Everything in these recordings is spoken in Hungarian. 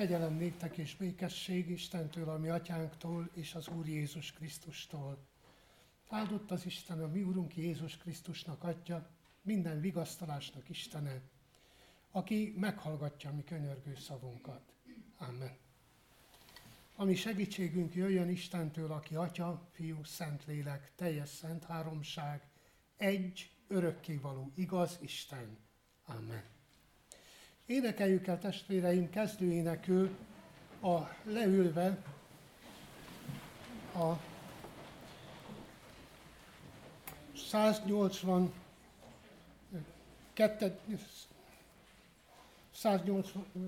Kegyelem néktek és békesség Istentől, a mi atyánktól és az Úr Jézus Krisztustól. Áldott az Isten, a mi Úrunk Jézus Krisztusnak adja, minden vigasztalásnak Istene, aki meghallgatja mi könyörgő szavunkat. Amen. Ami segítségünk jöjjön Istentől, aki Atya, Fiú, Szentlélek, teljes szent háromság, egy, örökkévaló, igaz Isten. Amen. Énekeljük el testvéreim kezdőénekül a leülve a 180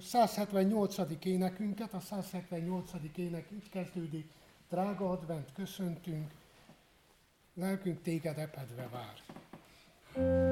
178. énekünket, a 178. ének így kezdődik, drága advent, köszöntünk, lelkünk téged epedve vár.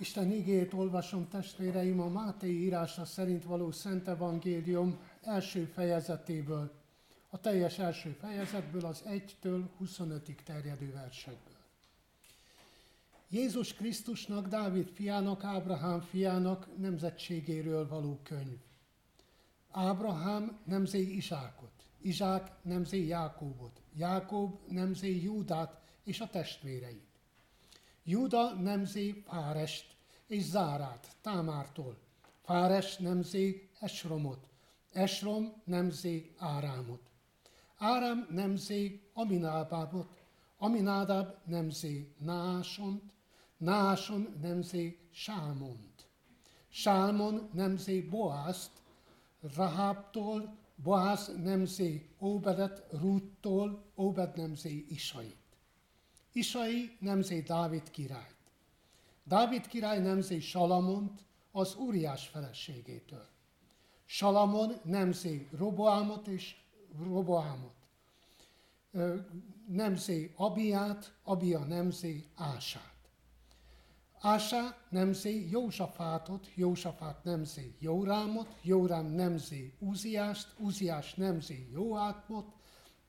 Isten igét olvasom testvéreim a Máté írása szerint való Szent Evangélium első fejezetéből, a teljes első fejezetből az 1-től 25-ig terjedő versekből. Jézus Krisztusnak, Dávid fiának, Ábrahám fiának nemzetségéről való könyv. Ábrahám nemzé Izsákot, Izsák nemzé Jákóbot, Jákob nemzé Júdát és a testvéreit. Júda nemzé Fárest, és Zárát, Támártól. Fáres nemzé Esromot, Esrom nemzé Árámot. Árám nemzé Aminábábot, Aminádáb nemzé Násont, Náson nemzé Sámont. Sálmon nemzé Boázt, Rahábtól, Boáz nemzé Óbedet, Rúttól, Óbed nemzé Isait. Isai nemzé Dávid királyt. Dávid király nemzé Salamont az Úriás feleségétől. Salamon nemzé Roboámot és Roboámot. Nemzé Abiát, Abia nemzé Ását. Ásá nemzé Józsafátot, Józsafát nemzé Jórámot, Jórám nemzé Uziást, Uziás nemzé Jóátmot,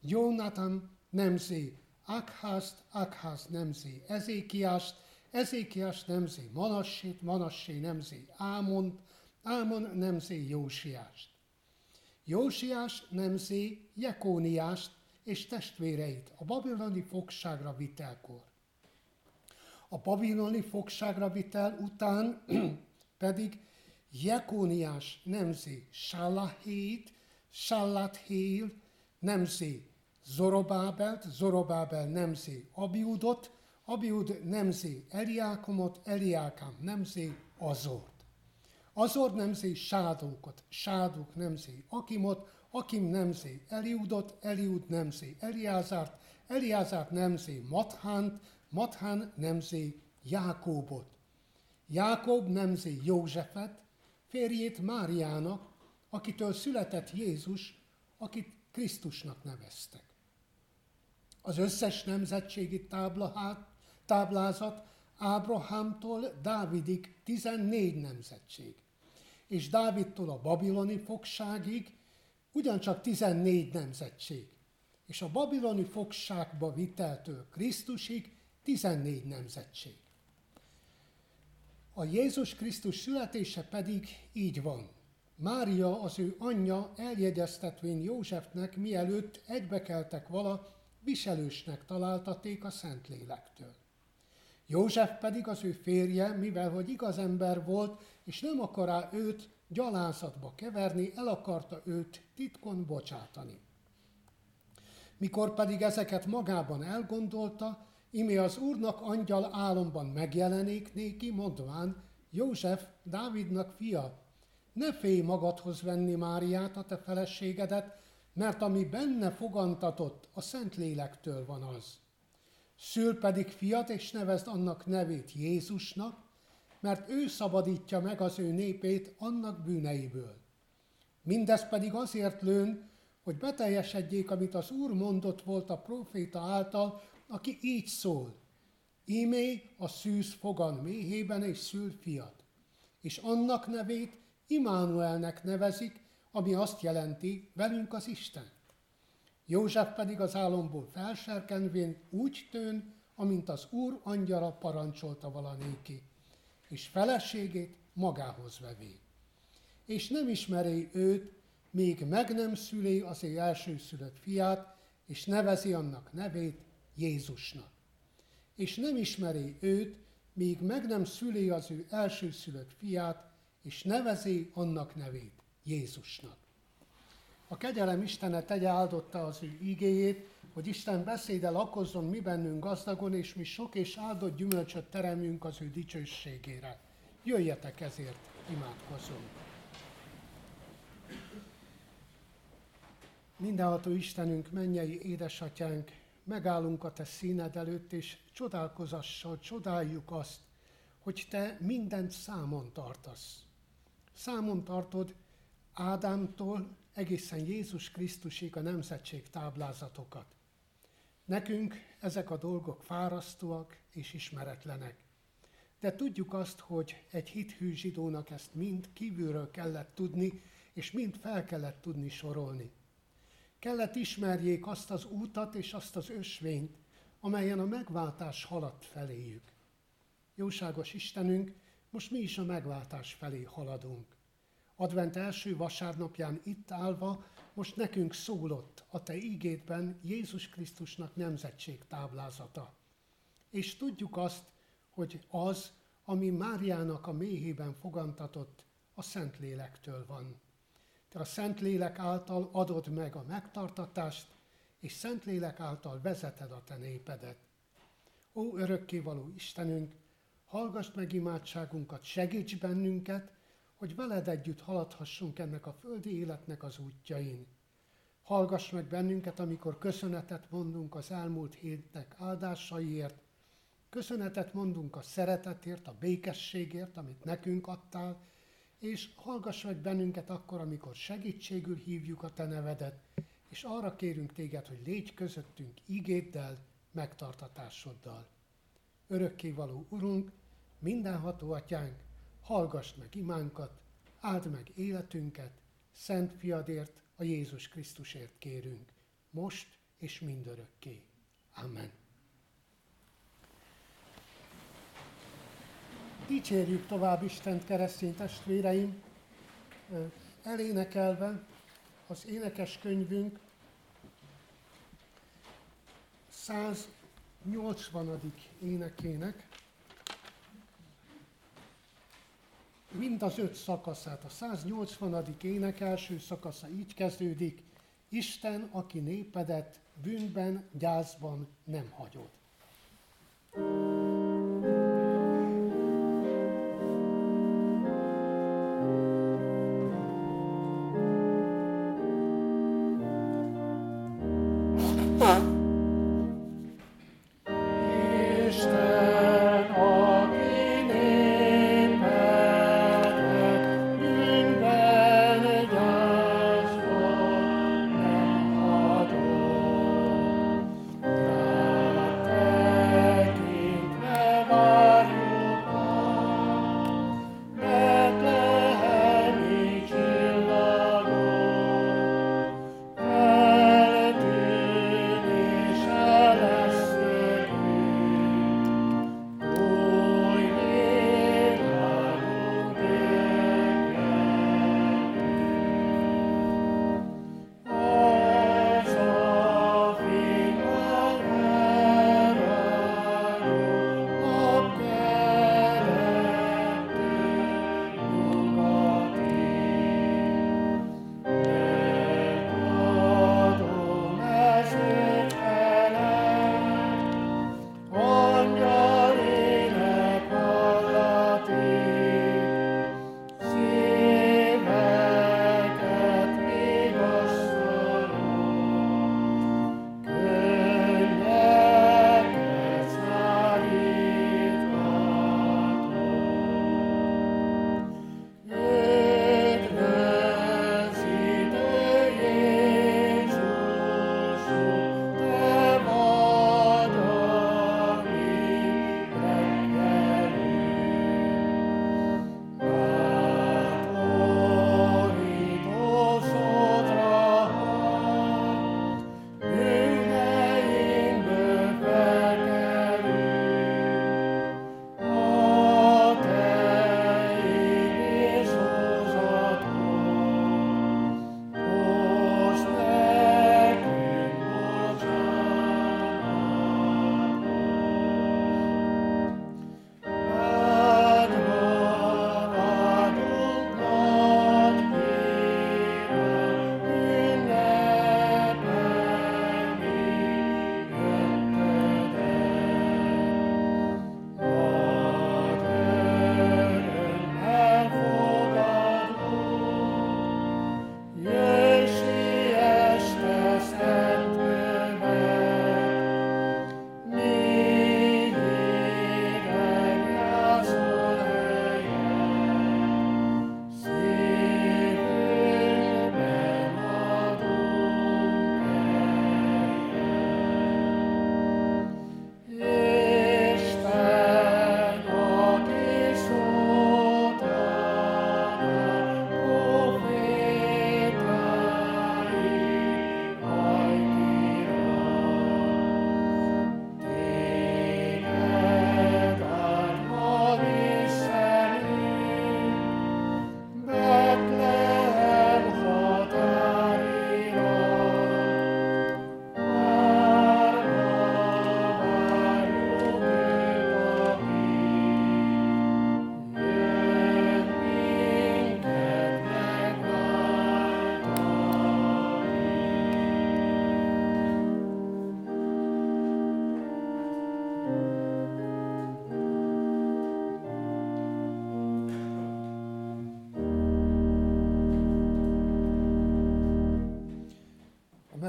Jónatan nemzé Akházt, Akház nemzé Ezékiást, Ezékiás nemzi Manassét, Manassé nemzi Ámont, Ámon nemzi Jósiást. Jósiás nemzi Jekóniást és testvéreit a babiloni fogságra vitelkor. A babiloni fogságra vitel után pedig Jekóniás nemzi Sallahét, Sallathél nemzi Zorobábelt, Zorobábel nemzi Abiudot, Abiud nemzi Eliákomot, Eliákám nemzi Azort. Azor nemzi Sádókot, Sádok nemzi Akimot, Akim nemzi Eliudot, Eliud nemzi Eliázárt, Eliázárt nemzi Mathánt, Mathán nemzi Jákóbot. Jákob nemzi Józsefet, férjét Máriának, akitől született Jézus, akit Krisztusnak neveztek. Az összes nemzetségi tábla hát táblázat Ábrahámtól Dávidig 14 nemzetség, és Dávidtól a babiloni fogságig ugyancsak 14 nemzetség. és a babiloni fogságba viteltől Krisztusig 14 nemzetség. A Jézus Krisztus születése pedig így van. Mária, az ő anyja eljegyeztetvén Józsefnek, mielőtt egybekeltek vala, viselősnek találtaték a Szentlélektől. József pedig az ő férje, mivel hogy igaz ember volt, és nem akará őt gyalázatba keverni, el akarta őt titkon bocsátani. Mikor pedig ezeket magában elgondolta, imé az Úrnak angyal álomban megjelenék néki, mondván, József, Dávidnak fia, ne félj magadhoz venni Máriát, a te feleségedet, mert ami benne fogantatott, a Szentlélektől van az. Szül pedig fiat, és nevezd annak nevét Jézusnak, mert ő szabadítja meg az ő népét annak bűneiből. Mindez pedig azért lőn, hogy beteljesedjék, amit az Úr mondott volt a proféta által, aki így szól. Ímé a szűz fogan méhében és szül fiat. És annak nevét Imánuelnek nevezik, ami azt jelenti, velünk az Isten. József pedig az álomból felserkenvén úgy tőn, amint az Úr angyala parancsolta valanéki, és feleségét magához vevé. És nem ismeri őt, még meg nem szülé az ő elsőszülött fiát, és nevezi annak nevét Jézusnak. És nem ismeri őt, míg meg nem szülé az ő elsőszülött fiát, és nevezi annak nevét Jézusnak. A kegyelem Istene tegye áldotta az ő igéjét, hogy Isten beszéde lakozzon mi bennünk gazdagon, és mi sok és áldott gyümölcsöt teremjünk az ő dicsőségére. Jöjjetek ezért, imádkozunk! Mindenható Istenünk, mennyei édesatyánk, megállunk a Te színed előtt, és csodálkozással csodáljuk azt, hogy Te mindent számon tartasz. Számon tartod Ádámtól egészen Jézus Krisztusig a nemzetség táblázatokat. Nekünk ezek a dolgok fárasztóak és ismeretlenek. De tudjuk azt, hogy egy hithű zsidónak ezt mind kívülről kellett tudni, és mind fel kellett tudni sorolni. Kellett ismerjék azt az útat és azt az ösvényt, amelyen a megváltás haladt feléjük. Jóságos Istenünk, most mi is a megváltás felé haladunk. Advent első vasárnapján itt állva, most nekünk szólott a Te ígédben Jézus Krisztusnak nemzetség táblázata. És tudjuk azt, hogy az, ami Máriának a méhében fogantatott, a Szentlélektől van. Te a Szentlélek által adod meg a megtartatást, és Szentlélek által vezeted a te népedet. Ó, örökkévaló Istenünk, hallgass meg imádságunkat, segíts bennünket, hogy veled együtt haladhassunk ennek a földi életnek az útjain. Hallgass meg bennünket, amikor köszönetet mondunk az elmúlt hétnek áldásaiért, köszönetet mondunk a szeretetért, a békességért, amit nekünk adtál, és hallgass meg bennünket akkor, amikor segítségül hívjuk a Te nevedet, és arra kérünk Téged, hogy légy közöttünk ígéddel, megtartatásoddal. Örökkévaló Urunk, mindenható Atyánk, hallgass meg imánkat, áld meg életünket, Szent Fiadért, a Jézus Krisztusért kérünk, most és mindörökké. Amen. Dicsérjük tovább Istent keresztény testvéreim, elénekelve az énekes könyvünk 180. énekének mind az öt szakaszát. A 180. ének első szakasza így kezdődik, Isten, aki népedet bűnben, gyászban nem hagyod.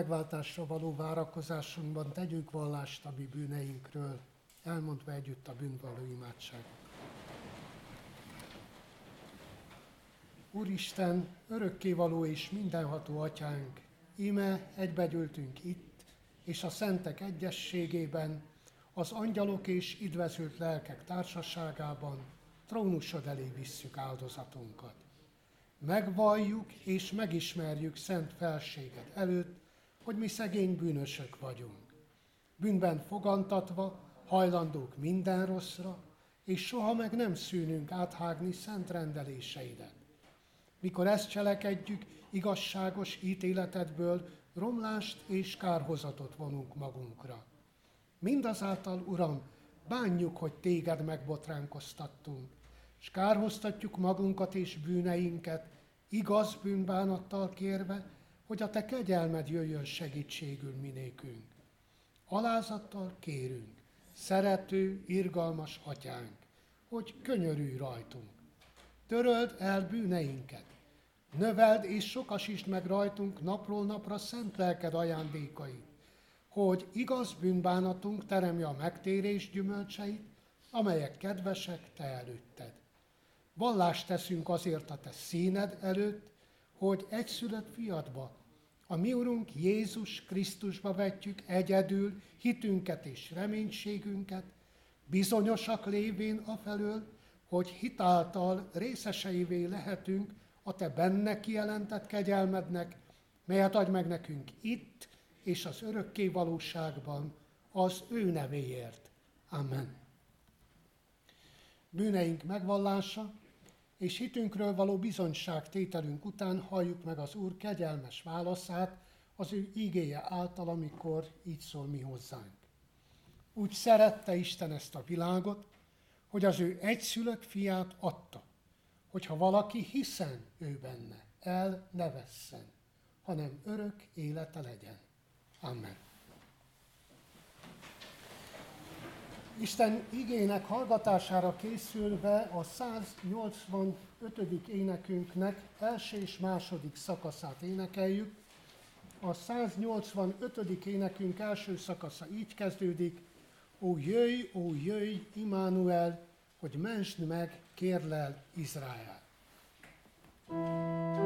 Megváltásra való várakozásunkban tegyünk vallást a mi bűneinkről, elmondva együtt a bűnvaló imádságot. Úristen, örökkévaló és mindenható atyánk, íme egybegyűltünk itt, és a szentek egyességében, az angyalok és idvezült lelkek társaságában trónusod elé visszük áldozatunkat. Megvalljuk és megismerjük szent felséged előtt, hogy mi szegény bűnösök vagyunk. Bűnben fogantatva, hajlandók minden rosszra, és soha meg nem szűnünk áthágni szent rendeléseidet. Mikor ezt cselekedjük, igazságos ítéletedből romlást és kárhozatot vonunk magunkra. Mindazáltal, Uram, bánjuk, hogy téged megbotránkoztattunk, és kárhoztatjuk magunkat és bűneinket, igaz bűnbánattal kérve, hogy a te kegyelmed jöjjön segítségül minékünk. Alázattal kérünk, szerető, irgalmas atyánk, hogy könyörülj rajtunk. Töröld el bűneinket, növeld és sokasítsd meg rajtunk napról napra szent lelked ajándékait, hogy igaz bűnbánatunk teremje a megtérés gyümölcseit, amelyek kedvesek te előtted. Vallást teszünk azért a te színed előtt, hogy egyszülött fiadba, a mi Urunk Jézus Krisztusba vetjük egyedül hitünket és reménységünket, bizonyosak lévén afelől, hogy hitáltal részeseivé lehetünk a Te benne kijelentett kegyelmednek, melyet adj meg nekünk itt és az örökké valóságban az ő nevéért. Amen. Bűneink megvallása és hitünkről való bizonyság tételünk után halljuk meg az Úr kegyelmes válaszát az ő ígéje által, amikor így szól mi hozzánk. Úgy szerette Isten ezt a világot, hogy az ő egyszülött fiát adta, hogyha valaki hiszen ő benne, el ne vesszen, hanem örök élete legyen. Amen. Isten igének hallgatására készülve a 185. énekünknek első és második szakaszát énekeljük. A 185. énekünk első szakasza így kezdődik, Ó jöjj, ó jöjj, Immanuel, hogy mensd meg, kérlel Izrael. thank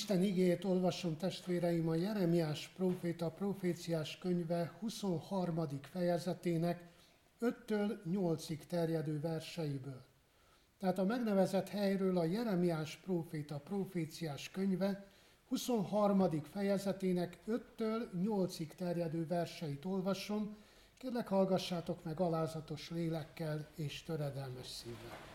Isten igéjét olvasom testvéreim a Jeremiás próféta proféciás könyve 23. fejezetének 5-től 8-ig terjedő verseiből. Tehát a megnevezett helyről a Jeremiás próféta proféciás könyve 23. fejezetének 5-től 8-ig terjedő verseit olvasom, kérlek hallgassátok meg alázatos lélekkel és töredelmes szívvel.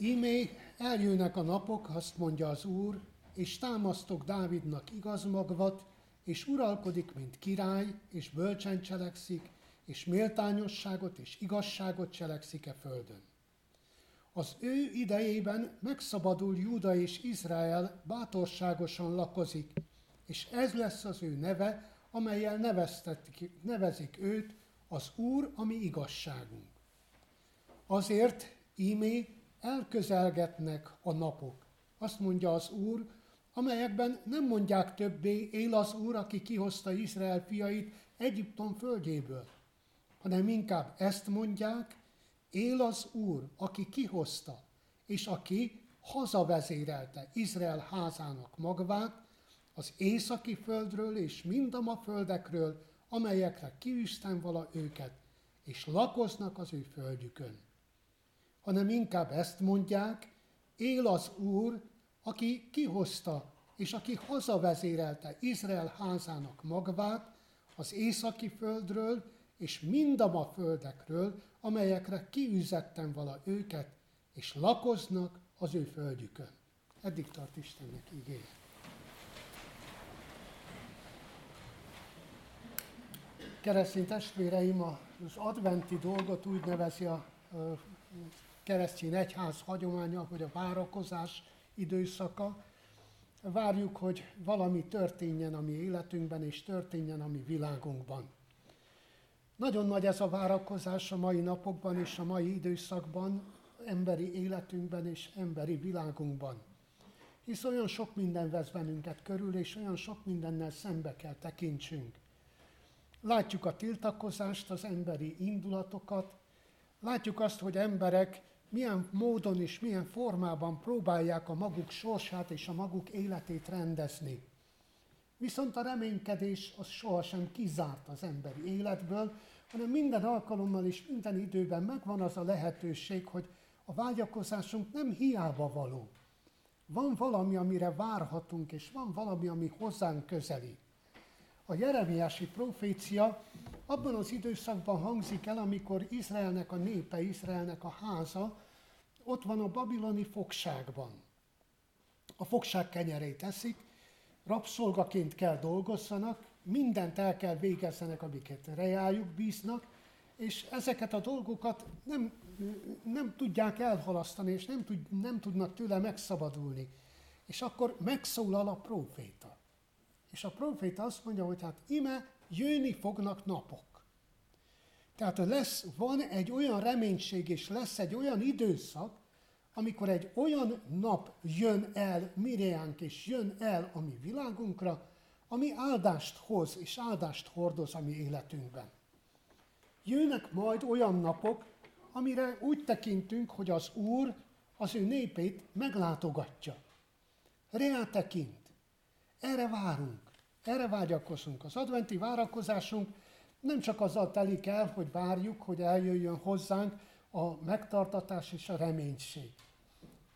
Ímé eljönnek a napok, azt mondja az Úr, és támasztok Dávidnak igaz magvat, és uralkodik, mint király, és bölcsen cselekszik, és méltányosságot és igazságot cselekszik e földön. Az ő idejében megszabadul Júda és Izrael bátorságosan lakozik, és ez lesz az ő neve, amelyel nevezik őt, az Úr, ami igazságunk. Azért ímé elközelgetnek a napok. Azt mondja az Úr, amelyekben nem mondják többé, él az Úr, aki kihozta Izrael fiait Egyiptom földjéből, hanem inkább ezt mondják, él az Úr, aki kihozta, és aki hazavezérelte Izrael házának magvát, az északi földről és mindama földekről, amelyekre kiüstem vala őket, és lakoznak az ő földjükön hanem inkább ezt mondják, él az Úr, aki kihozta és aki hazavezérelte Izrael házának magvát az északi földről és mindama földekről, amelyekre kiüzettem vala őket, és lakoznak az ő földjükön. Eddig tart Istennek igény. Keresztény testvéreim az adventi dolgot úgy nevezi a keresztény egyház hagyománya, hogy a várakozás időszaka. Várjuk, hogy valami történjen a mi életünkben, és történjen a mi világunkban. Nagyon nagy ez a várakozás a mai napokban és a mai időszakban, emberi életünkben és emberi világunkban. Hisz olyan sok minden vesz bennünket körül, és olyan sok mindennel szembe kell tekintsünk. Látjuk a tiltakozást, az emberi indulatokat, látjuk azt, hogy emberek milyen módon és milyen formában próbálják a maguk sorsát és a maguk életét rendezni. Viszont a reménykedés az sohasem kizárt az emberi életből, hanem minden alkalommal és minden időben megvan az a lehetőség, hogy a vágyakozásunk nem hiába való. Van valami, amire várhatunk, és van valami, ami hozzánk közeli. A Jeremiási profécia abban az időszakban hangzik el, amikor Izraelnek a népe, Izraelnek a háza ott van a babiloni fogságban. A fogság kenyerét eszik, rabszolgaként kell dolgozzanak, mindent el kell végezzenek, amiket reájuk bíznak, és ezeket a dolgokat nem, nem tudják elhalasztani, és nem, tud, nem tudnak tőle megszabadulni. És akkor megszólal a próféta. És a próféta azt mondja, hogy hát ime jönni fognak napok. Tehát lesz, van egy olyan reménység, és lesz egy olyan időszak, amikor egy olyan nap jön el Miriánk, és jön el a mi világunkra, ami áldást hoz és áldást hordoz a mi életünkben. Jönnek majd olyan napok, amire úgy tekintünk, hogy az Úr az ő népét meglátogatja. Reá tekint. Erre várunk, erre vágyakozunk. Az adventi várakozásunk nem csak azzal telik el, hogy várjuk, hogy eljöjjön hozzánk a megtartatás és a reménység.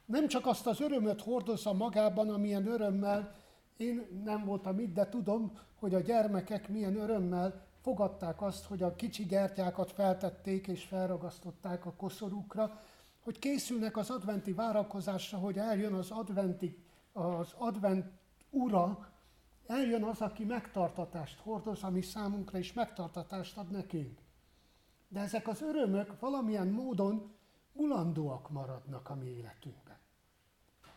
Nem csak azt az örömöt hordozza magában, amilyen örömmel én nem voltam itt, de tudom, hogy a gyermekek milyen örömmel fogadták azt, hogy a kicsi gyertyákat feltették és felragasztották a koszorúkra, hogy készülnek az adventi várakozásra, hogy eljön az adventi, az advent ura, Eljön az, aki megtartatást hordoz, ami számunkra is megtartatást ad nekünk. De ezek az örömök valamilyen módon mulandóak maradnak a mi életünkben.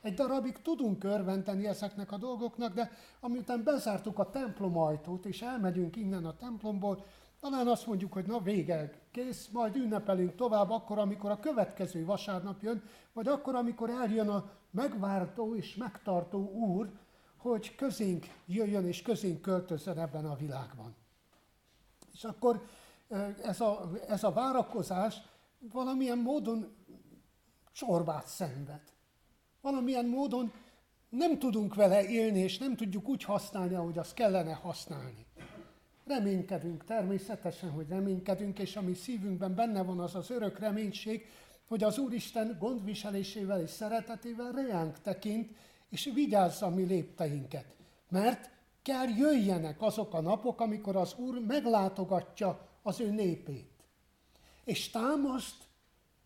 Egy darabig tudunk örventeni ezeknek a dolgoknak, de amiután bezártuk a templom ajtót, és elmegyünk innen a templomból, talán azt mondjuk, hogy na vége, kész, majd ünnepelünk tovább akkor, amikor a következő vasárnap jön, vagy akkor, amikor eljön a megvártó és megtartó Úr, hogy közénk jöjjön és közénk költözön ebben a világban. És akkor ez a, ez a várakozás valamilyen módon csorbát szenved. valamilyen módon nem tudunk vele élni, és nem tudjuk úgy használni, ahogy azt kellene használni. Reménykedünk, természetesen, hogy reménykedünk, és ami szívünkben benne van, az az örök reménység, hogy az Úristen gondviselésével és szeretetével reánk tekint, és vigyázza a mi lépteinket. Mert kell jöjjenek azok a napok, amikor az Úr meglátogatja az ő népét. És támaszt,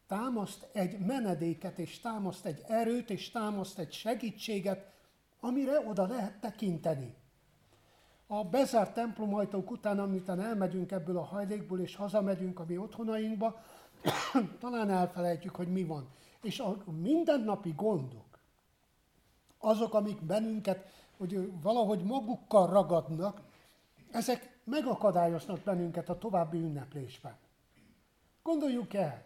támaszt egy menedéket, és támaszt egy erőt, és támaszt egy segítséget, amire oda lehet tekinteni. A bezárt templomajtók után, amiután elmegyünk ebből a hajlékból, és hazamegyünk a mi otthonainkba, talán elfelejtjük, hogy mi van. És a mindennapi gondok, azok, amik bennünket hogy valahogy magukkal ragadnak, ezek megakadályoznak bennünket a további ünneplésben. Gondoljuk el,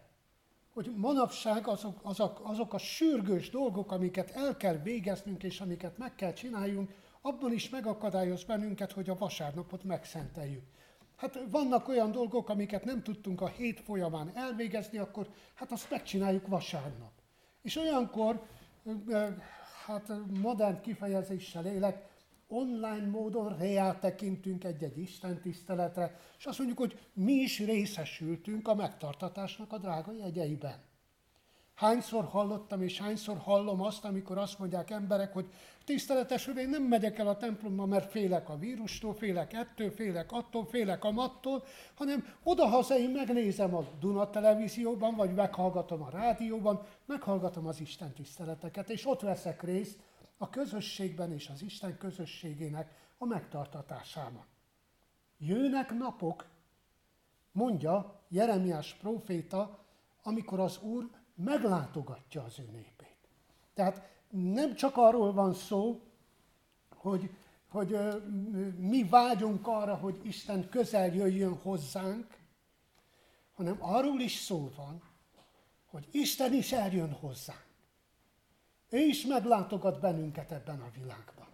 hogy manapság azok, azok, azok a sürgős dolgok, amiket el kell végeznünk és amiket meg kell csináljunk, abban is megakadályoz bennünket, hogy a vasárnapot megszenteljük. Hát vannak olyan dolgok, amiket nem tudtunk a hét folyamán elvégezni, akkor hát azt megcsináljuk vasárnap. És olyankor, hát modern kifejezéssel élek, online módon reál tekintünk egy-egy Isten tiszteletre, és azt mondjuk, hogy mi is részesültünk a megtartatásnak a drága jegyeiben. Hányszor hallottam és hányszor hallom azt, amikor azt mondják emberek, hogy tiszteletes úr, én nem megyek el a templomba, mert félek a vírustól, félek ettől, félek attól, félek a mattól, hanem odahaza én megnézem a Duna televízióban, vagy meghallgatom a rádióban, meghallgatom az Isten tiszteleteket, és ott veszek részt a közösségben és az Isten közösségének a megtartatásában. Jönnek napok, mondja Jeremiás próféta, amikor az Úr meglátogatja az ő népét. Tehát nem csak arról van szó, hogy, hogy mi vágyunk arra, hogy Isten közel jöjjön hozzánk, hanem arról is szó van, hogy Isten is eljön hozzánk. Ő is meglátogat bennünket ebben a világban.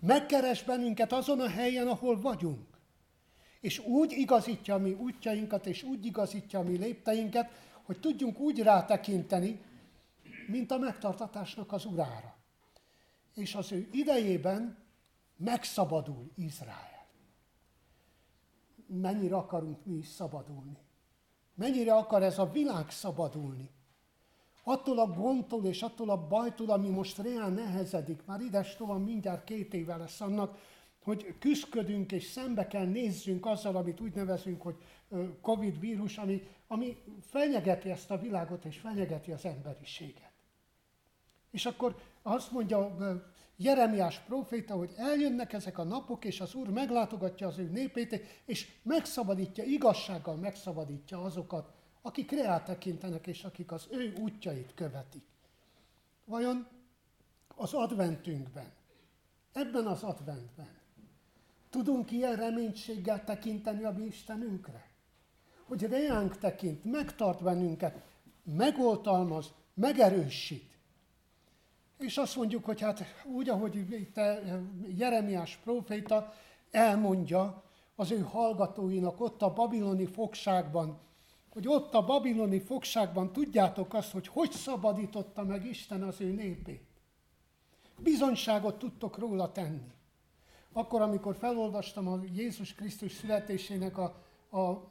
Megkeres bennünket azon a helyen, ahol vagyunk. És úgy igazítja a mi útjainkat, és úgy igazítja a mi lépteinket, hogy tudjunk úgy rátekinteni, mint a megtartatásnak az urára. És az ő idejében megszabadul Izrael. Mennyire akarunk mi is szabadulni? Mennyire akar ez a világ szabadulni? Attól a gondtól és attól a bajtól, ami most reál nehezedik, már ides tovább mindjárt két éve lesz annak, hogy küzdködünk és szembe kell nézzünk azzal, amit úgy nevezünk, hogy Covid vírus, ami, ami fenyegeti ezt a világot és fenyegeti az emberiséget. És akkor azt mondja Jeremiás proféta, hogy eljönnek ezek a napok, és az Úr meglátogatja az ő népét, és megszabadítja, igazsággal megszabadítja azokat, akik reál tekintenek, és akik az ő útjait követik. Vajon az adventünkben, ebben az adventben tudunk ilyen reménységgel tekinteni a mi Istenünkre? Hogy reánk tekint, megtart bennünket, megoltalmaz, megerősít. És azt mondjuk, hogy hát úgy, ahogy itt Jeremiás próféta elmondja az ő hallgatóinak ott a babiloni fogságban, hogy ott a babiloni fogságban tudjátok azt, hogy hogy szabadította meg Isten az ő népét. Bizonyságot tudtok róla tenni. Akkor, amikor felolvastam a Jézus Krisztus születésének a, a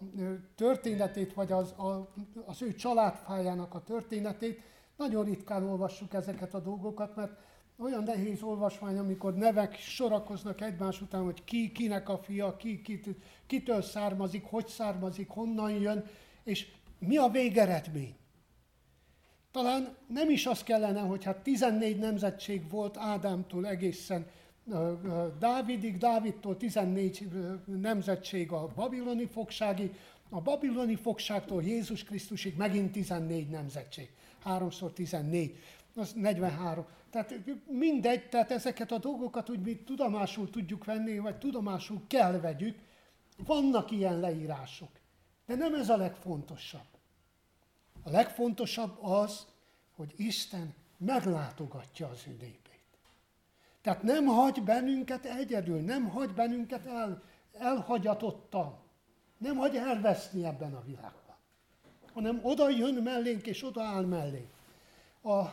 történetét, vagy az, a, az ő családfájának a történetét, nagyon ritkán olvassuk ezeket a dolgokat, mert olyan nehéz olvasmány, amikor nevek sorakoznak egymás után, hogy ki, kinek a fia, ki, kit, kitől származik, hogy származik, honnan jön, és mi a végeredmény. Talán nem is az kellene, hogy hát 14 nemzetség volt Ádámtól egészen Dávidig, Dávidtól 14 nemzetség a babiloni fogsági, a babiloni fogságtól Jézus Krisztusig megint 14 nemzetség. 3 14, az 43. Tehát mindegy, tehát ezeket a dolgokat úgy mi tudomásul tudjuk venni, vagy tudomásul kell vegyük. Vannak ilyen leírások. De nem ez a legfontosabb. A legfontosabb az, hogy Isten meglátogatja az népét. Tehát nem hagy bennünket egyedül, nem hagy bennünket el, elhagyatottan, nem hagy elveszni ebben a világban, hanem oda jön mellénk és oda áll mellénk. a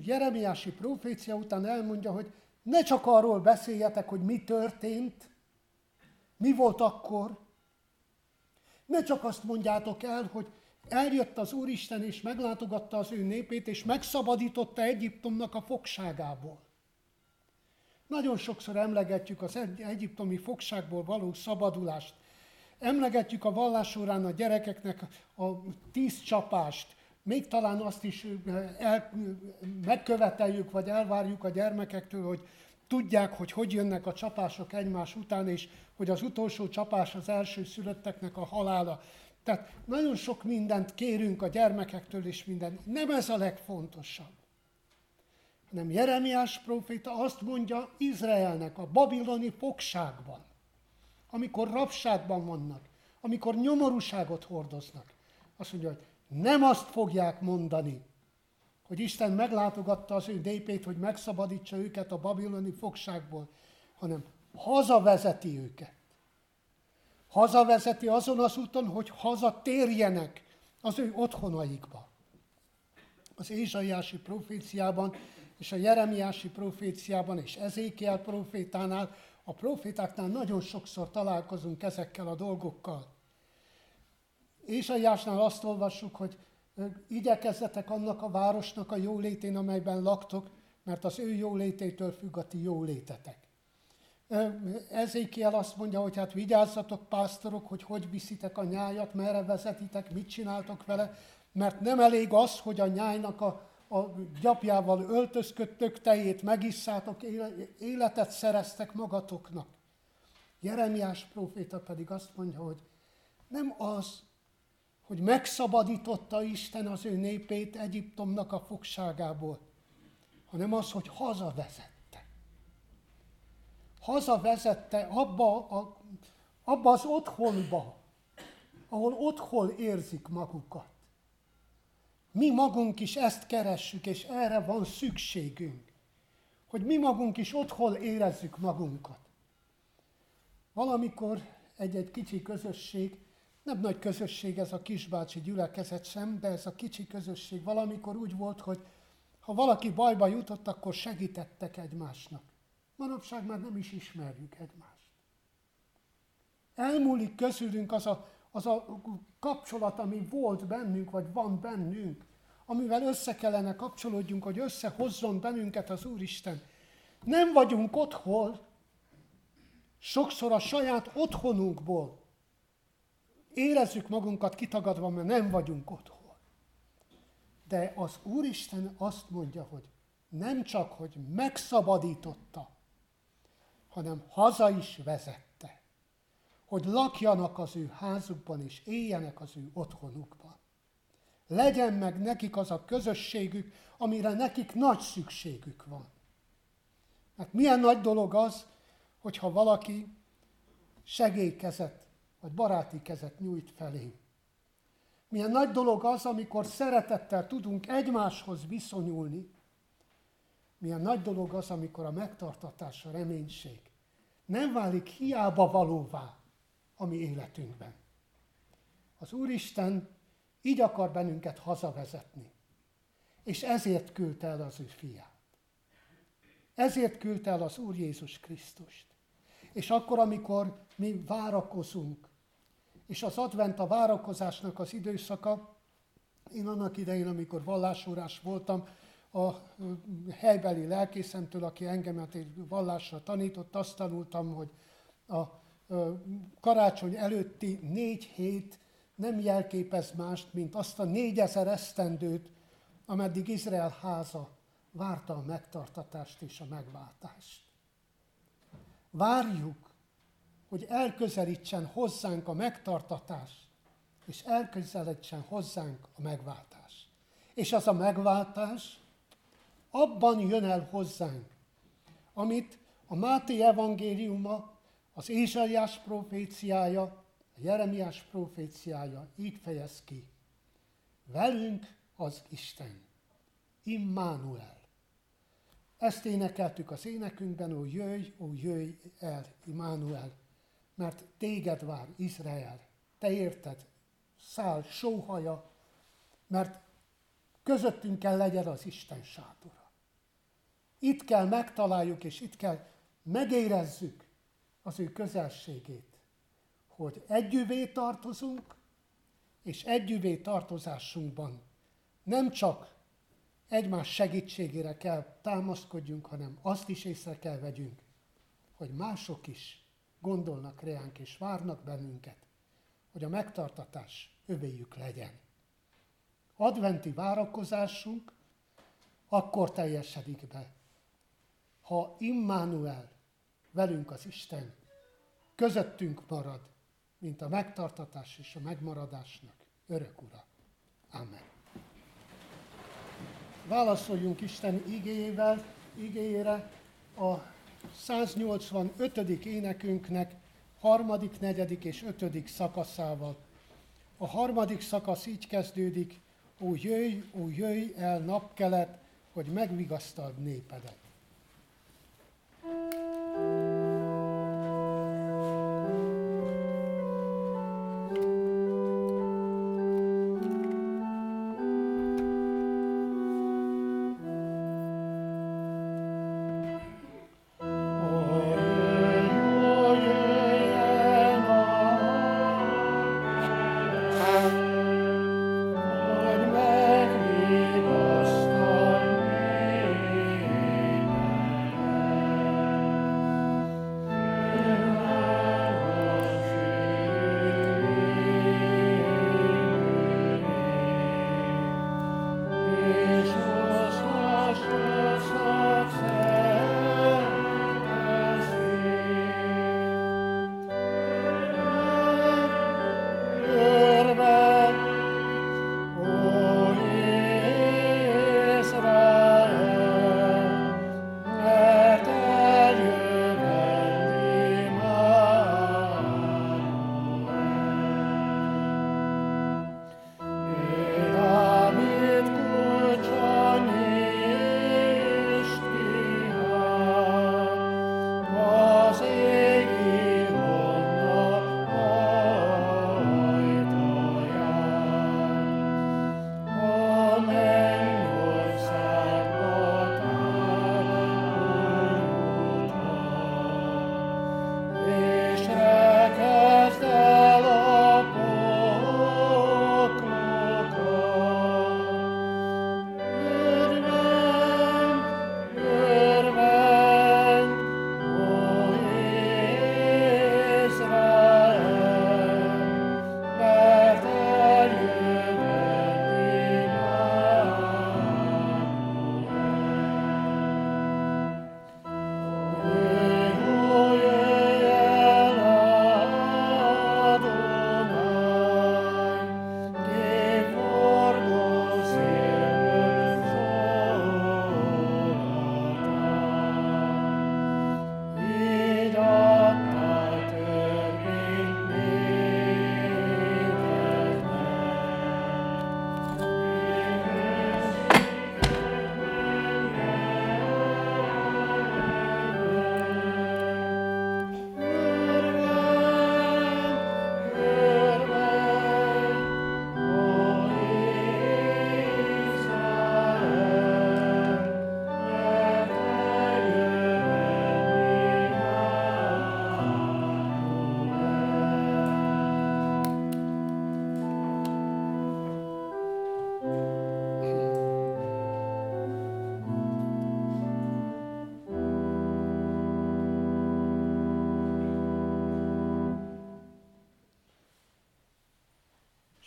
Jeremiási profécia után elmondja, hogy ne csak arról beszéljetek, hogy mi történt, mi volt akkor, ne csak azt mondjátok el, hogy eljött az Úristen és meglátogatta az ő népét, és megszabadította Egyiptomnak a fogságából. Nagyon sokszor emlegetjük az egyiptomi fogságból való szabadulást. Emlegetjük a vallás során a gyerekeknek a tíz csapást, még talán azt is el, megköveteljük, vagy elvárjuk a gyermekektől, hogy tudják, hogy hogy jönnek a csapások egymás után, és hogy az utolsó csapás az első szülötteknek a halála. Tehát nagyon sok mindent kérünk a gyermekektől, és minden. Nem ez a legfontosabb. Hanem Jeremiás proféta azt mondja Izraelnek a babiloni fogságban, amikor rabságban vannak, amikor nyomorúságot hordoznak. Azt mondja, hogy nem azt fogják mondani, hogy Isten meglátogatta az ő népét, hogy megszabadítsa őket a babiloni fogságból, hanem hazavezeti őket. Hazavezeti azon az úton, hogy hazatérjenek az ő otthonaikba. Az Ézsaiási proféciában és a Jeremiási proféciában és Ezékiel profétánál, a profétáknál nagyon sokszor találkozunk ezekkel a dolgokkal. Ézsaiásnál azt olvassuk, hogy igyekezzetek annak a városnak a jólétén, amelyben laktok, mert az ő jólététől függ a ti jólétetek. Ezékiel azt mondja, hogy hát vigyázzatok, pásztorok, hogy hogy viszitek a nyájat, merre vezetitek, mit csináltok vele, mert nem elég az, hogy a nyájnak a, a gyapjával öltözködtök, tejét megisszátok, életet szereztek magatoknak. Jeremiás próféta pedig azt mondja, hogy nem az, hogy megszabadította Isten az ő népét Egyiptomnak a fogságából, hanem az, hogy hazavezette. Hazavezette abba, a, abba az otthonba, ahol otthon érzik magukat. Mi magunk is ezt keressük, és erre van szükségünk, hogy mi magunk is otthon érezzük magunkat. Valamikor egy-egy kicsi közösség nem nagy közösség ez a kisbácsi gyülekezet sem, de ez a kicsi közösség valamikor úgy volt, hogy ha valaki bajba jutott, akkor segítettek egymásnak. Manapság már nem is ismerjük egymást. Elmúlik közülünk az a, az a kapcsolat, ami volt bennünk, vagy van bennünk, amivel össze kellene kapcsolódjunk, hogy összehozzon bennünket az Úristen. Nem vagyunk otthon, sokszor a saját otthonunkból, Érezzük magunkat kitagadva, mert nem vagyunk otthon. De az Úristen azt mondja, hogy nem csak, hogy megszabadította, hanem haza is vezette, hogy lakjanak az ő házukban és éljenek az ő otthonukban. Legyen meg nekik az a közösségük, amire nekik nagy szükségük van. Mert milyen nagy dolog az, hogyha valaki segélykezet vagy baráti kezet nyújt felé. Milyen nagy dolog az, amikor szeretettel tudunk egymáshoz viszonyulni. Milyen nagy dolog az, amikor a megtartatás, a reménység nem válik hiába valóvá a mi életünkben. Az Úristen így akar bennünket hazavezetni. És ezért küldte el az ő fiát. Ezért küldte el az Úr Jézus Krisztust. És akkor, amikor mi várakozunk, és az advent a várakozásnak az időszaka. Én annak idején, amikor vallásórás voltam, a helybeli lelkészemtől, aki engemet vallásra tanított, azt tanultam, hogy a karácsony előtti négy hét nem jelképez mást, mint azt a négyezer esztendőt, ameddig Izrael háza várta a megtartatást és a megváltást. Várjuk hogy elközelítsen hozzánk a megtartatás, és elközelítsen hozzánk a megváltás. És az a megváltás abban jön el hozzánk, amit a Máté evangéliuma, az Ézsaiás proféciája, a Jeremiás proféciája így fejez ki. Velünk az Isten, Immanuel. Ezt énekeltük az énekünkben, ó jöjj, ó jöjj el, Immanuel mert téged vár Izrael, te érted, száll sóhaja, mert Közöttünk kell legyen az Isten sátora. Itt kell megtaláljuk, és itt kell megérezzük az ő közelségét, hogy együvé tartozunk, és együvé tartozásunkban nem csak egymás segítségére kell támaszkodjunk, hanem azt is észre kell vegyünk, hogy mások is gondolnak reánk és várnak bennünket, hogy a megtartatás övéjük legyen. Adventi várakozásunk akkor teljesedik be, ha Immanuel, velünk az Isten, közöttünk marad, mint a megtartatás és a megmaradásnak örök ura. Amen. Válaszoljunk Isten igéjével, igéjére a 185. énekünknek harmadik, negyedik és ötödik szakaszával. A harmadik szakasz így kezdődik, ó jöjj, ó jöjj el napkelet, hogy megvigasztald népedet.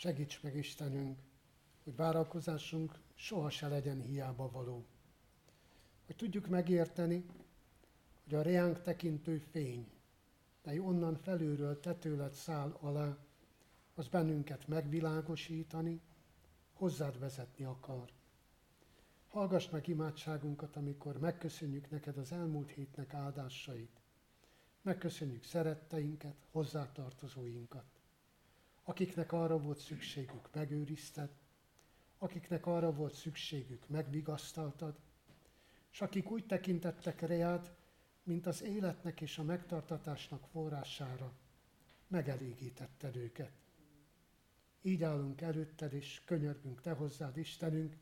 Segíts meg Istenünk, hogy várakozásunk soha se legyen hiába való. Hogy tudjuk megérteni, hogy a reánk tekintő fény, mely onnan felülről tetőlet száll alá, az bennünket megvilágosítani, hozzád vezetni akar. Hallgass meg imádságunkat, amikor megköszönjük neked az elmúlt hétnek áldásait. Megköszönjük szeretteinket, hozzátartozóinkat akiknek arra volt szükségük, megőrizted, akiknek arra volt szükségük, megvigasztaltad, és akik úgy tekintettek reád, mint az életnek és a megtartatásnak forrására, megelégítetted őket. Így állunk előtted, és könyörgünk Te hozzád, Istenünk,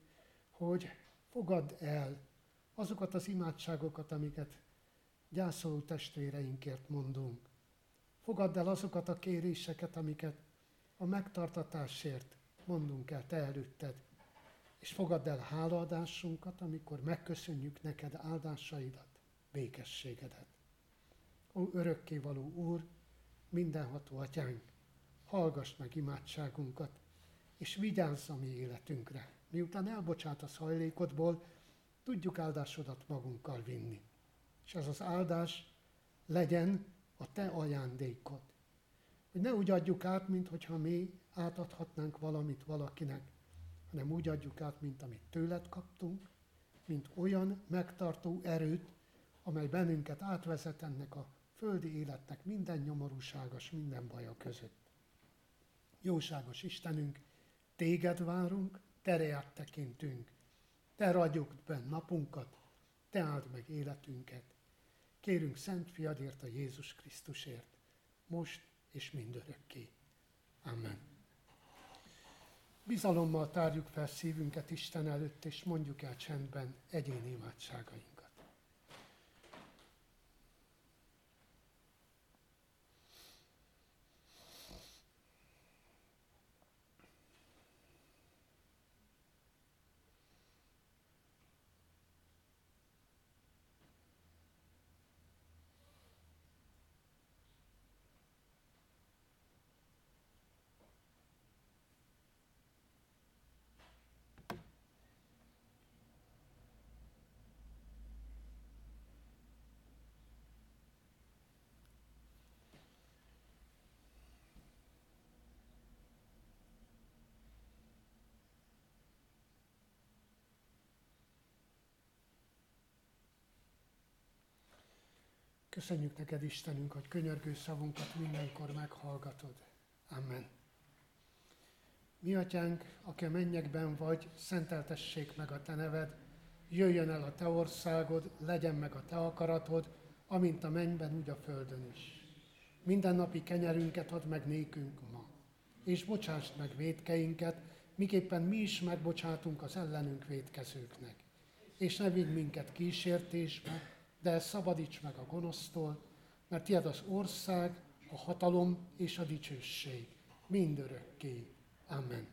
hogy fogadd el azokat az imádságokat, amiket gyászoló testvéreinkért mondunk. Fogadd el azokat a kéréseket, amiket a megtartatásért mondunk el te előtted. És fogadd el hálaadásunkat, amikor megköszönjük neked áldásaidat, békességedet. Ó, örökkévaló Úr, mindenható atyánk, hallgass meg imádságunkat, és vigyázz a mi életünkre. Miután elbocsátasz hajlékodból, tudjuk áldásodat magunkkal vinni. És ez az áldás legyen a te ajándékod. Hogy ne úgy adjuk át, mintha mi átadhatnánk valamit valakinek, hanem úgy adjuk át, mint amit tőled kaptunk, mint olyan megtartó erőt, amely bennünket átvezet ennek a földi életnek minden nyomorúságos, minden baja között. Jóságos Istenünk, téged várunk, tere tekintünk, te ragyogd be napunkat, te áld meg életünket. Kérünk Szent Fiadért a Jézus Krisztusért, most és mindörökké. Amen. Bizalommal tárjuk fel szívünket Isten előtt, és mondjuk el csendben egyéni imádságaink. Köszönjük neked, Istenünk, hogy könyörgő szavunkat mindenkor meghallgatod. Amen. Mi atyánk, aki a mennyekben vagy, szenteltessék meg a te neved, jöjjön el a te országod, legyen meg a te akaratod, amint a mennyben, úgy a földön is. Minden napi kenyerünket add meg nékünk ma, és bocsásd meg védkeinket, miképpen mi is megbocsátunk az ellenünk védkezőknek. És ne vigy minket kísértésbe, de szabadíts meg a gonosztól, mert tiéd az ország, a hatalom és a dicsőség mindörökké. Amen.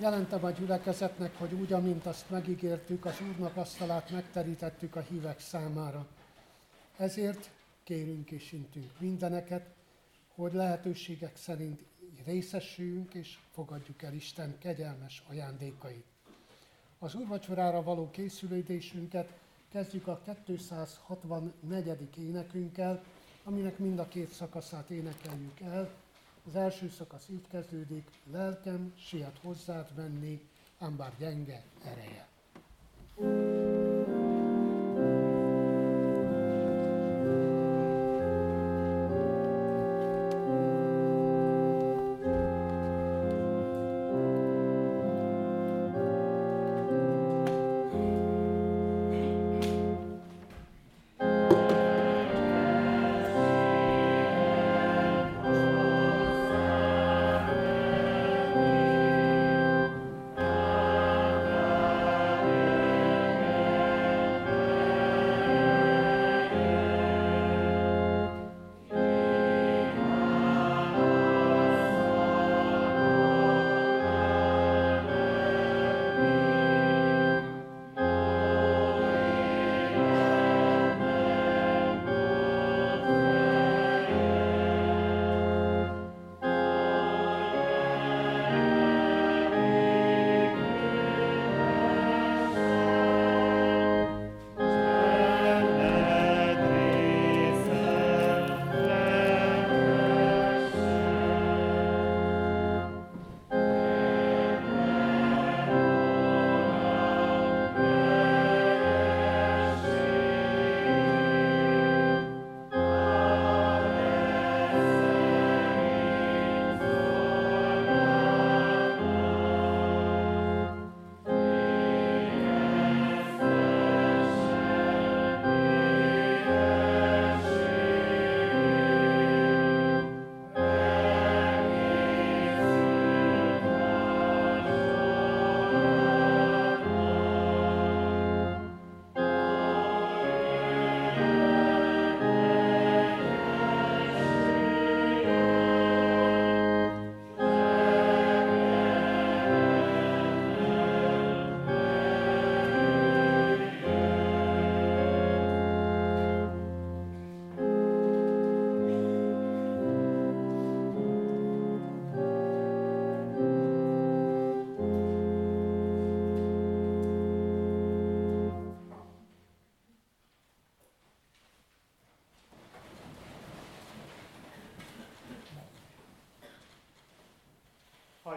Jelentem a gyülekezetnek, hogy úgy, amint azt megígértük, az Úrnak asztalát megterítettük a hívek számára. Ezért kérünk és intünk mindeneket, hogy lehetőségek szerint részesüljünk és fogadjuk el Isten kegyelmes ajándékait. Az úrvacsorára való készülődésünket kezdjük a 264. énekünkkel, aminek mind a két szakaszát énekeljük el. Az első szakasz így kezdődik, lelkem siet hozzád venni, ám bár gyenge ereje. thank you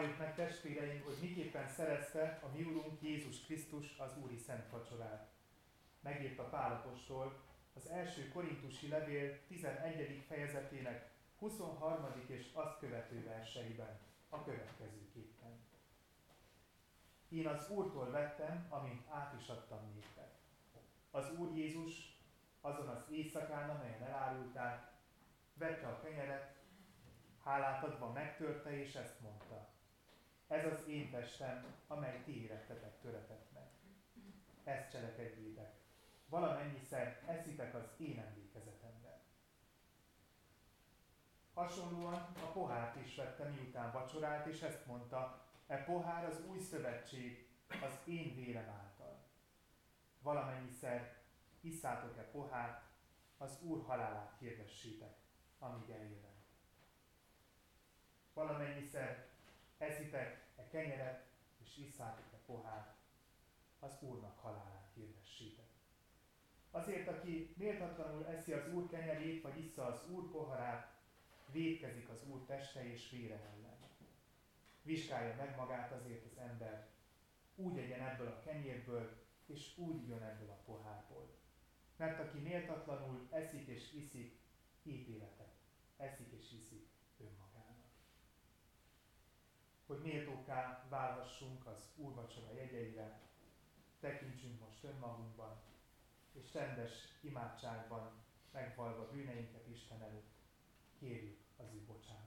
Halljuk meg testvéreim, hogy miképpen szerezte a mi Urunk Jézus Krisztus az Úri Szent Vacsorát. Megírta Pálapostól az első korintusi levél 11. fejezetének 23. és azt követő verseiben a következőképpen. Én az Úrtól vettem, amint át is adtam néktek. Az Úr Jézus azon az éjszakán, amelyen elárulták, vette a kenyeret, hálát adva megtörte, és ezt mondta. Ez az én testem, amely ti érettetek töretett meg. Ezt cselekedjétek. Valamennyiszer eszitek az én emlékezetemben. Hasonlóan a pohárt is vette, miután vacsorált, és ezt mondta, e pohár az új szövetség az én vérem által. Valamennyiszer isszátok-e pohárt, az Úr halálát hirdessétek, amíg eljövem. Valamennyiszer eszitek e kenyeret, és isszátok e pohár, az Úrnak halálát hirdessétek. Azért, aki méltatlanul eszi az Úr kenyerét, vagy issza az Úr poharát, védkezik az Úr teste és vére ellen. Vizsgálja meg magát azért az ember, úgy egyen ebből a kenyérből, és úgy jön ebből a pohárból. Mert aki méltatlanul eszik és iszik, ítéletet eszik és iszik. Hogy méltóká válhassunk az úrvacsora jegyeire, tekintsünk most önmagunkban, és rendes imádságban megvalva bűneinket Isten előtt, kérjük az ő bocsánat.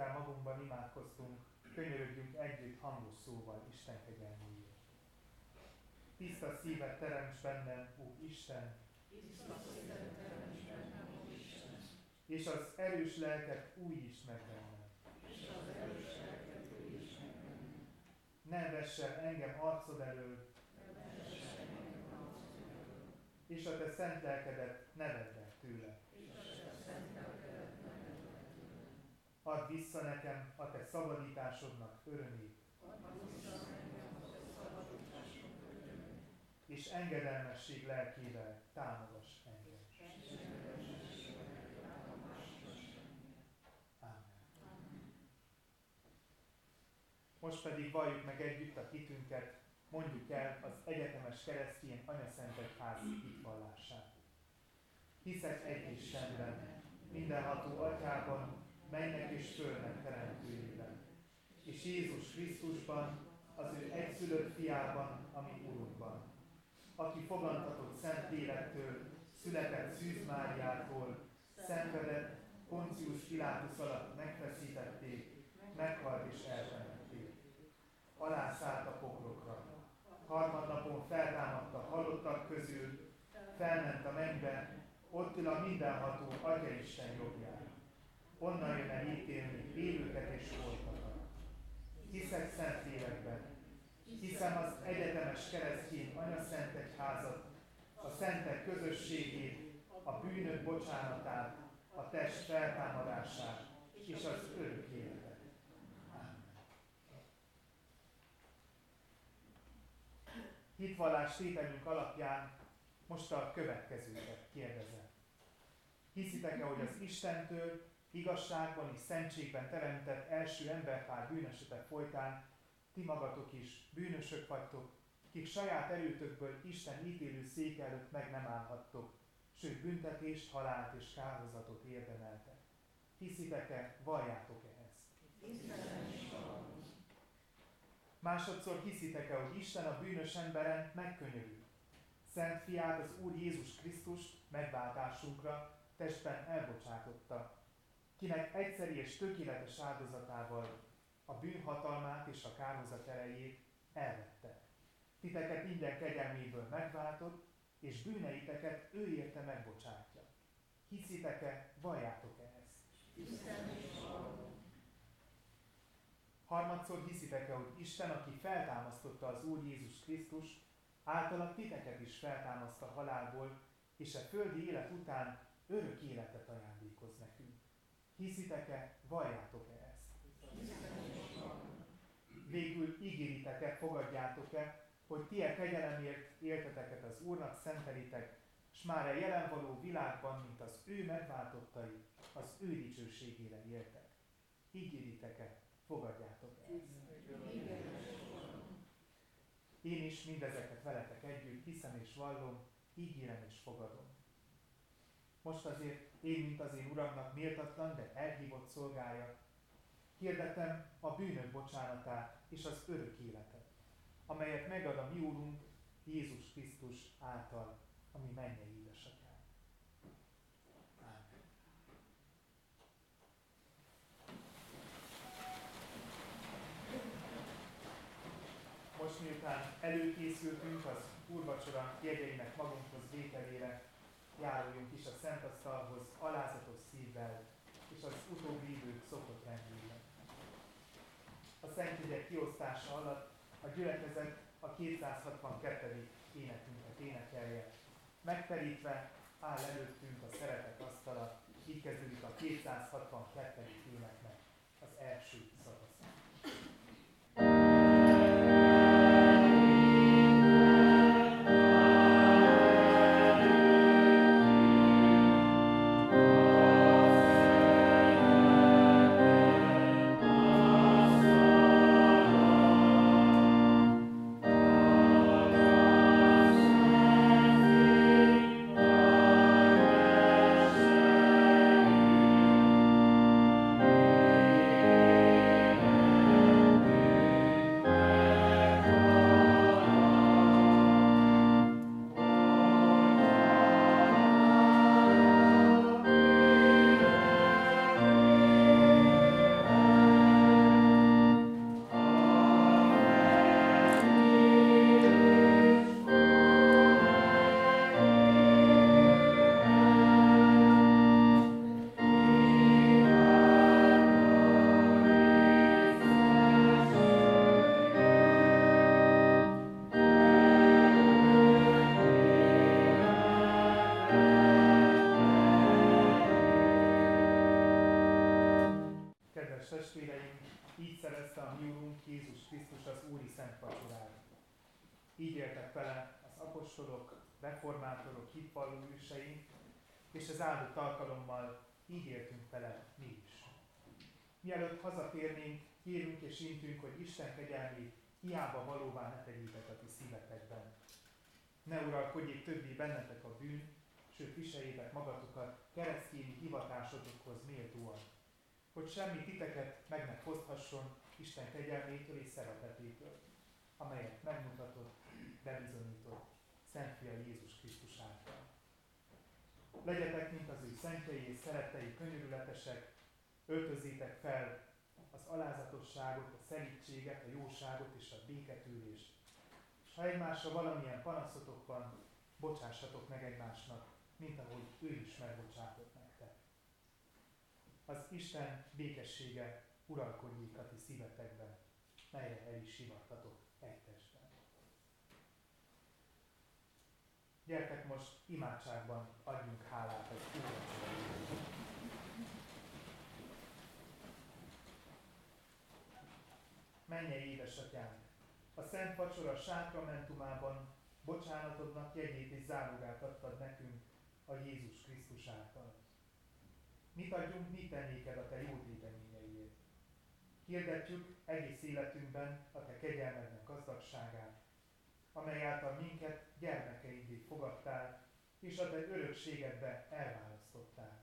Miután magunkban imádkoztunk, könyörögjünk együtt hangos szóval Isten kegyelméért. Tiszta szívet teremts bennem, Ó Isten, és az erős lelket újíts meg bennem. Ne vesse engem arcod elől, és a te szent lelkedet ne vedd el tőle. Add vissza nekem a te szabadításodnak örömét. És engedelmesség lelkével támogass engem. Amen. Most pedig valljuk meg együtt a hitünket, mondjuk el az egyetemes keresztény anyaszentek itt vallását. Hiszek egy Istenben, mindenható atyában, mennek és földnek teremtőjében, és Jézus Krisztusban, az ő egyszülött fiában, ami Urunkban, aki fogantatott Szent Lélektől, született Szűz Máriától, szenvedett, Poncius Pilátus alatt megfeszítették, meghalt és eltemették. Alászállt a poklokra. Harmadnapon feltámadt a halottak közül, felment a mennybe, ott ül a mindenható Atya Isten jobbján onnan jön el ítélni élőket és holtakat. Hiszek szent lélekben, hiszem az egyetemes keresztény anyaszent egyházat, a szentek közösségét, a bűnök bocsánatát, a test feltámadását és az örök életet. Hitvallás tételünk alapján most a következőket kérdezem. Hiszitek-e, hogy az Istentől igazságban és szentségben teremtett első emberpár bűnösetek folytán ti magatok is bűnösök vagytok, kik saját erőtökből Isten ítélő szék előtt meg nem állhattok, sőt büntetést, halált és kárhozatot érdemeltek. Hiszitek-e, valljátok-e ezt? Másodszor hiszitek-e, hogy Isten a bűnös emberen megkönyörül? Szent fiát, az Úr Jézus Krisztus megváltásunkra testben elbocsátotta, kinek egyszeri és tökéletes áldozatával a bűnhatalmát és a kárhozat erejét elvette. Titeket minden kegyelméből megváltott, és bűneiteket ő érte megbocsátja. Hiszitek-e, valljátok-e ezt? Harmadszor hiszitek-e, hogy Isten, aki feltámasztotta az Úr Jézus Krisztus, általa titeket is feltámaszt a halálból, és a földi élet után örök életet ajándékoz nekünk. Hiszitek-e, valljátok-e ezt? Végül ígéritek-e, fogadjátok-e, hogy ti a kegyelemért élteteket az Úrnak szentelitek, s már a jelen való világban, mint az ő megváltottai, az ő dicsőségére éltek. Ígéritek-e, fogadjátok-e ezt? Én is mindezeket veletek együtt hiszem és vallom, ígérem és fogadom. Most azért én, mint az én Uramnak méltatlan, de elhívott szolgája, hirdetem a bűnök bocsánatát és az örök életet, amelyet megad a mi Úrunk Jézus Krisztus által, ami mennyei édesanyám. Most miután előkészültünk az úrvacsora jegyeinek magunkhoz vételére, járuljunk is a Szent Asztalhoz alázatos szívvel és az utóbbi idők szokott rendjében. A Szent Ügyek kiosztása alatt a gyülekezet a 262. énekünket énekelje. Megterítve áll előttünk a szeretet asztala, így kezdődik a 262. éneknek az első reformátorok, hitvalló őseink, és az áldott alkalommal így éltünk vele mi is. Mielőtt hazatérnénk, kérünk és intünk, hogy Isten kegyelmi hiába valóvá ne tegyétek a ti szívetekben. Ne uralkodjék többé bennetek a bűn, sőt viseljétek magatokat keresztényi hivatásotokhoz méltóan, hogy semmi titeket meg ne foszthasson Isten kegyelmétől és szeretetétől, amelyet megmutatott, bebizonyított Szent Fia Jézus Krisztus által. Legyetek, mint az ő szentjei és szerettei könyörületesek, öltözzétek fel az alázatosságot, a szerítséget, a jóságot és a béketűrést. És ha egymásra valamilyen panaszotok van, bocsássatok meg egymásnak, mint ahogy ő is megbocsátott nektek. Az Isten békessége uralkodjék a ti szívetekben, melyre el is hivattatok egy testben. Gyertek most imádságban adjunk hálát az Úrnak. Mennyei édesatyánk, a Szent Vacsora sákramentumában bocsánatodnak jegyét és zárugát adtad nekünk a Jézus Krisztus által. Mit adjunk mi tennéked a te jó téteményeiért? Hirdetjük egész életünkben a te kegyelmednek gazdagságát, amely által minket gyermekeidé fogadtál, és a te örökségedbe elválasztottál.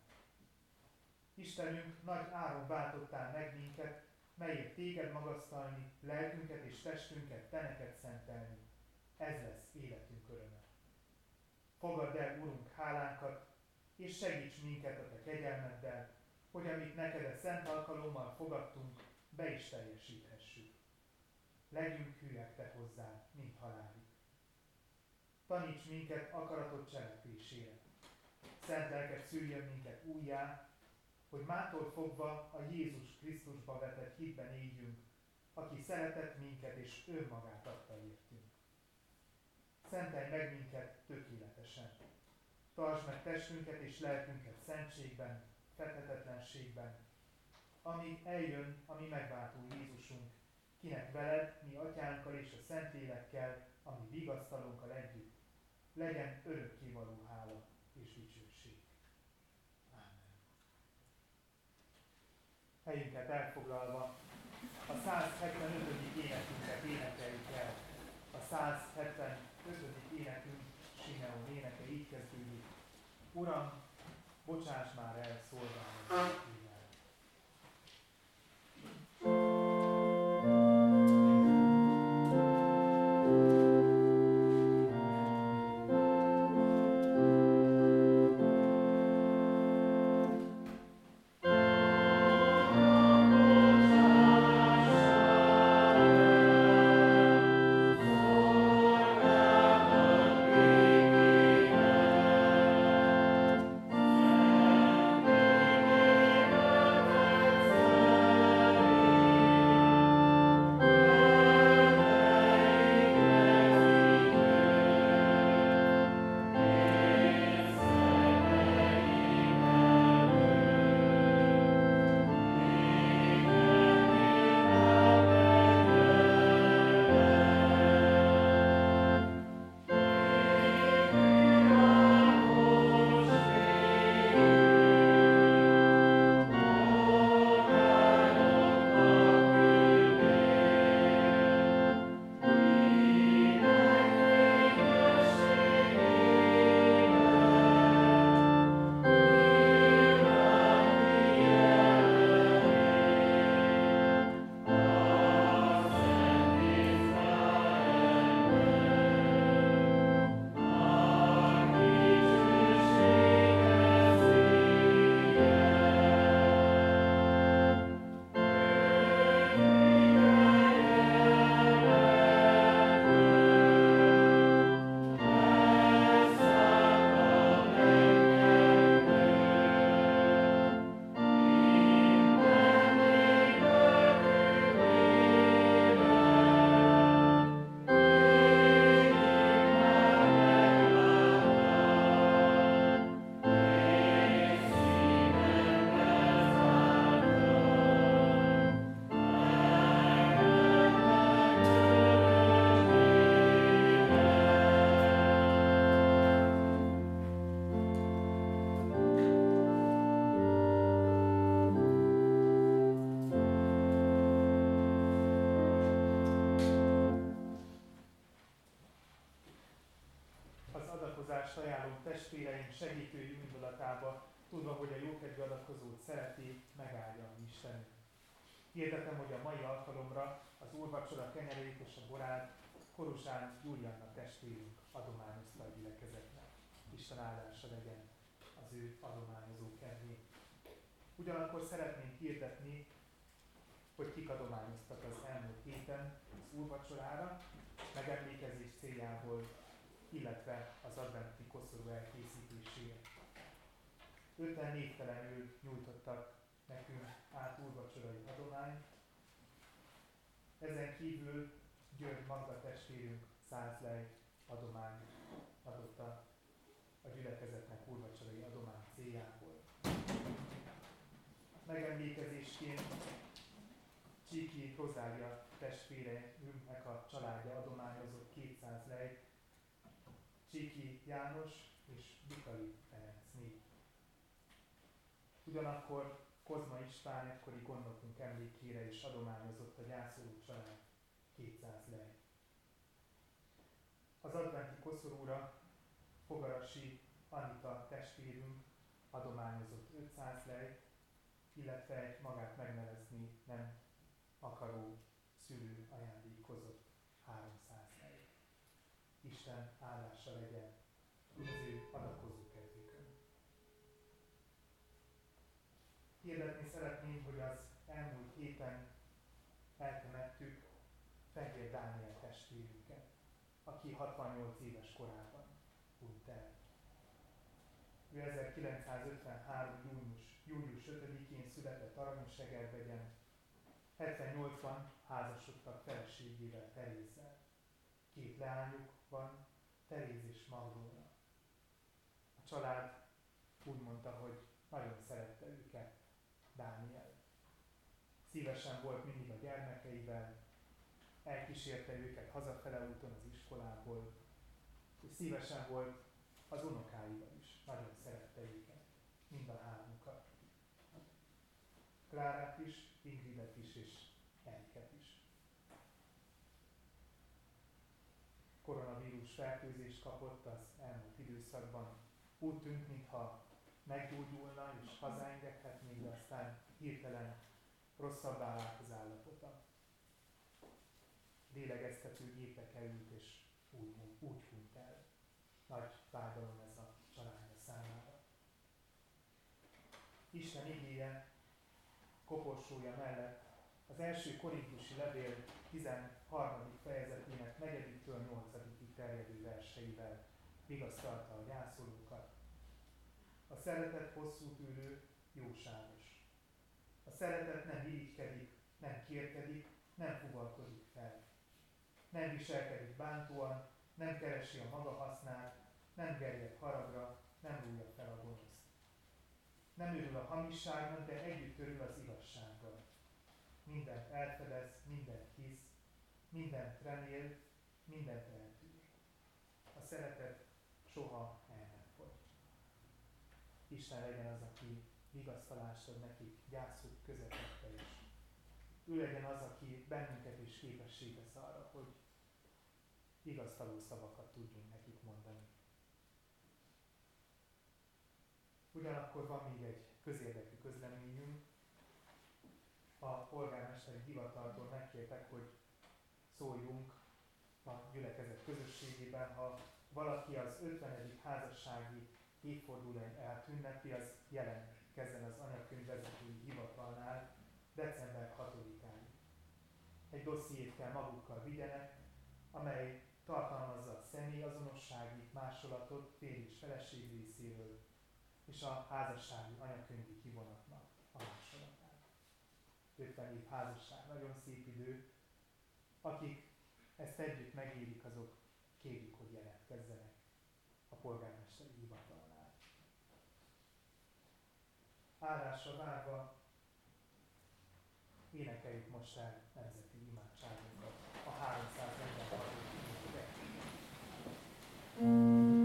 Istenünk, nagy áron váltottál meg minket, melyért téged magasztalni, lelkünket és testünket, te neked szentelni. Ez lesz életünk öröme. Fogadd el, Urunk, hálánkat, és segíts minket a Te kegyelmeddel, hogy amit neked a szent alkalommal fogadtunk, be is teljesíthessük. Legyünk hűek Te hozzá, mint halálig. Taníts minket akaratot cselekvésére. Szent lelket szüljön minket újjá, hogy mától fogva a Jézus Krisztusba vetett hitben éljünk, aki szeretett minket és önmagát adta értünk. Szentelj meg minket tökéletesen. Tartsd meg testünket és lelkünket szentségben, fethetetlenségben, amíg eljön a mi megváltó Jézusunk, kinek veled, mi atyánkkal és a Szentlélekkel, ami vigasztalunkkal együtt, legyen örökkévaló hála és dicsőség. Amen. Helyünket elfoglalva a 175. énekünket énekeljük el. A 175. énekünk Simeon éneke így kezdődik. Uram, bocsáss már el szolgálni. testvéreink segítő indulatába, tudva, hogy a jókedvű adakozót szereti, megállja a mi Istenünk. Hirdetem, hogy a mai alkalomra az úrvacsora kenyerét és a borát Korusán Julianna testvérünk adományozta a gyülekezetnek. Isten áldása legyen az ő adományozó kedvén. Ugyanakkor szeretnénk hirdetni, hogy kik adományoztak az elmúlt héten az úrvacsorára, megemlékezés céljából illetve az adventi koszorú elkészítésére. Öten névtelenül nyújtottak nekünk át úrvacsorai adományt. Ezen kívül György Magda testvérünk száz lej adomány adott a, a gyülekezetnek úrvacsorai adomány céljából. Megemlékezésként Csíki Rozália testvérünknek a családja adományozott 200 lej Csiki János és Bikali Ferenc név. Ugyanakkor Kozma István egykori gondnokunk emlékére is adományozott a gyászoló család 200 lej. Az adventi koszorúra Fogarasi Anita testvérünk adományozott 500 lej, illetve egy magát megnevezni nem akaró szülő ajándékozott 300 hely. Isten állása legyen 68 éves korában hunyt el. Ő 1953. június, július 5-én született Aranyosegedvegyen, 78-ban házasodtak feleségével Terézzel. Két leányuk van, Teréz és Magdóna. A család úgy mondta, hogy nagyon szerette őket Dániel. Szívesen volt mindig a gyermekeivel, elkísérte őket hazafele úton az iskolából, szívesen volt az unokáival is, nagyon szerette őket, mind a hármukat. Klárát is, Ingridet is, és Eriket is. Koronavírus fertőzést kapott az elmúlt időszakban. Úgy tűnt, mintha meggyógyulna és hazaengedhetné, de aztán hirtelen rosszabbá vált az állapota. Lélegeztető gépekre ült, és úgy, úgy hunyt el. Nagy fájdalom ez a családja számára. Isten igéje koporsója mellett az első korintusi levél 13. fejezetének 4-től 8-ig terjedő verseivel vigasztalta a gyászolókat. A szeretet hosszú tűrő, jóságos. A szeretet nem irigykedik, nem kérkedik, nem fuvalkodik fel. Nem viselkedik bántóan, nem keresi a maga hasznát, nem gerjed haragra, nem rújja fel a gonoszt. Nem örül a hamisságnak, de együtt örül az igazsággal. Mindent elfedez, mindent hisz, mindent remél, mindent eltűr. A szeretet soha el nem fogy. Isten legyen az, aki vigasztalást ad nekik gyászuk közepette is. Ő legyen az, aki bennünket is képessé arra, hogy igaztaló szavakat tudjunk nekik mondani. Ugyanakkor van még egy közérdekű közleményünk. A polgármesteri hivataltól megkértek, hogy szóljunk a gyülekezet közösségében, ha valaki az 50. házassági évfordulóját ünnepli, az jelentkezzen az anyakönyvvezetői hivatalnál december 6-án. Egy dossziét kell magukkal vigyenek, amely tartalmazza személyazonossági másolatot férj és feleség részéről, és a házassági anyakönyvi kivonatnak a másolatát. 50 év házasság, nagyon szép idő. Akik ezt együtt megérik, azok kérjük, hogy jelentkezzenek a polgármesteri hivatalnál. Állásra várva énekeljük most el nemzeti Música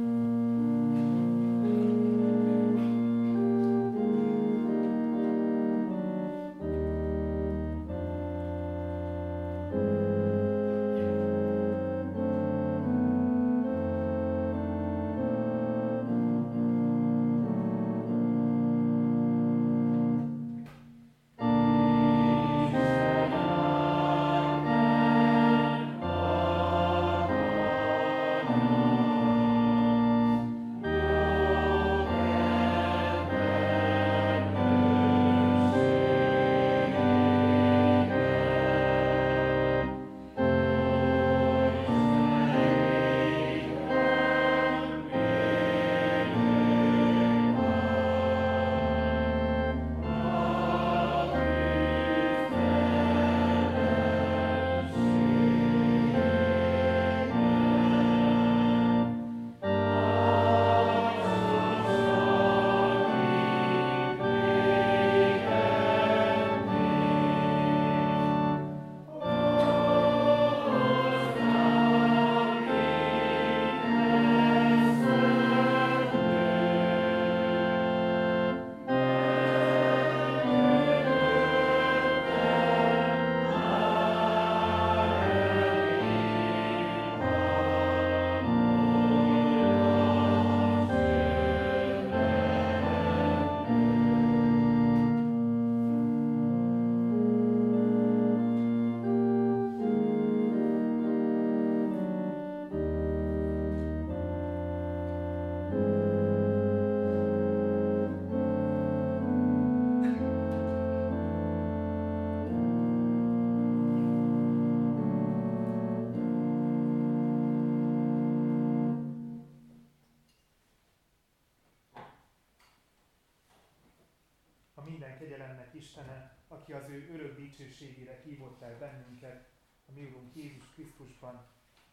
Minden kegyelemnek Istene, aki az ő örök dicsőségére hívott el bennünket, a mi Urunk Jézus Krisztusban,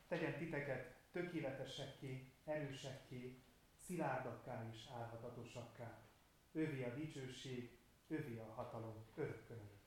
tegyen titeket tökéletesekké, erősekké, szilárdakká és árhatatosakká. Övé a dicsőség, övé a hatalom örökkön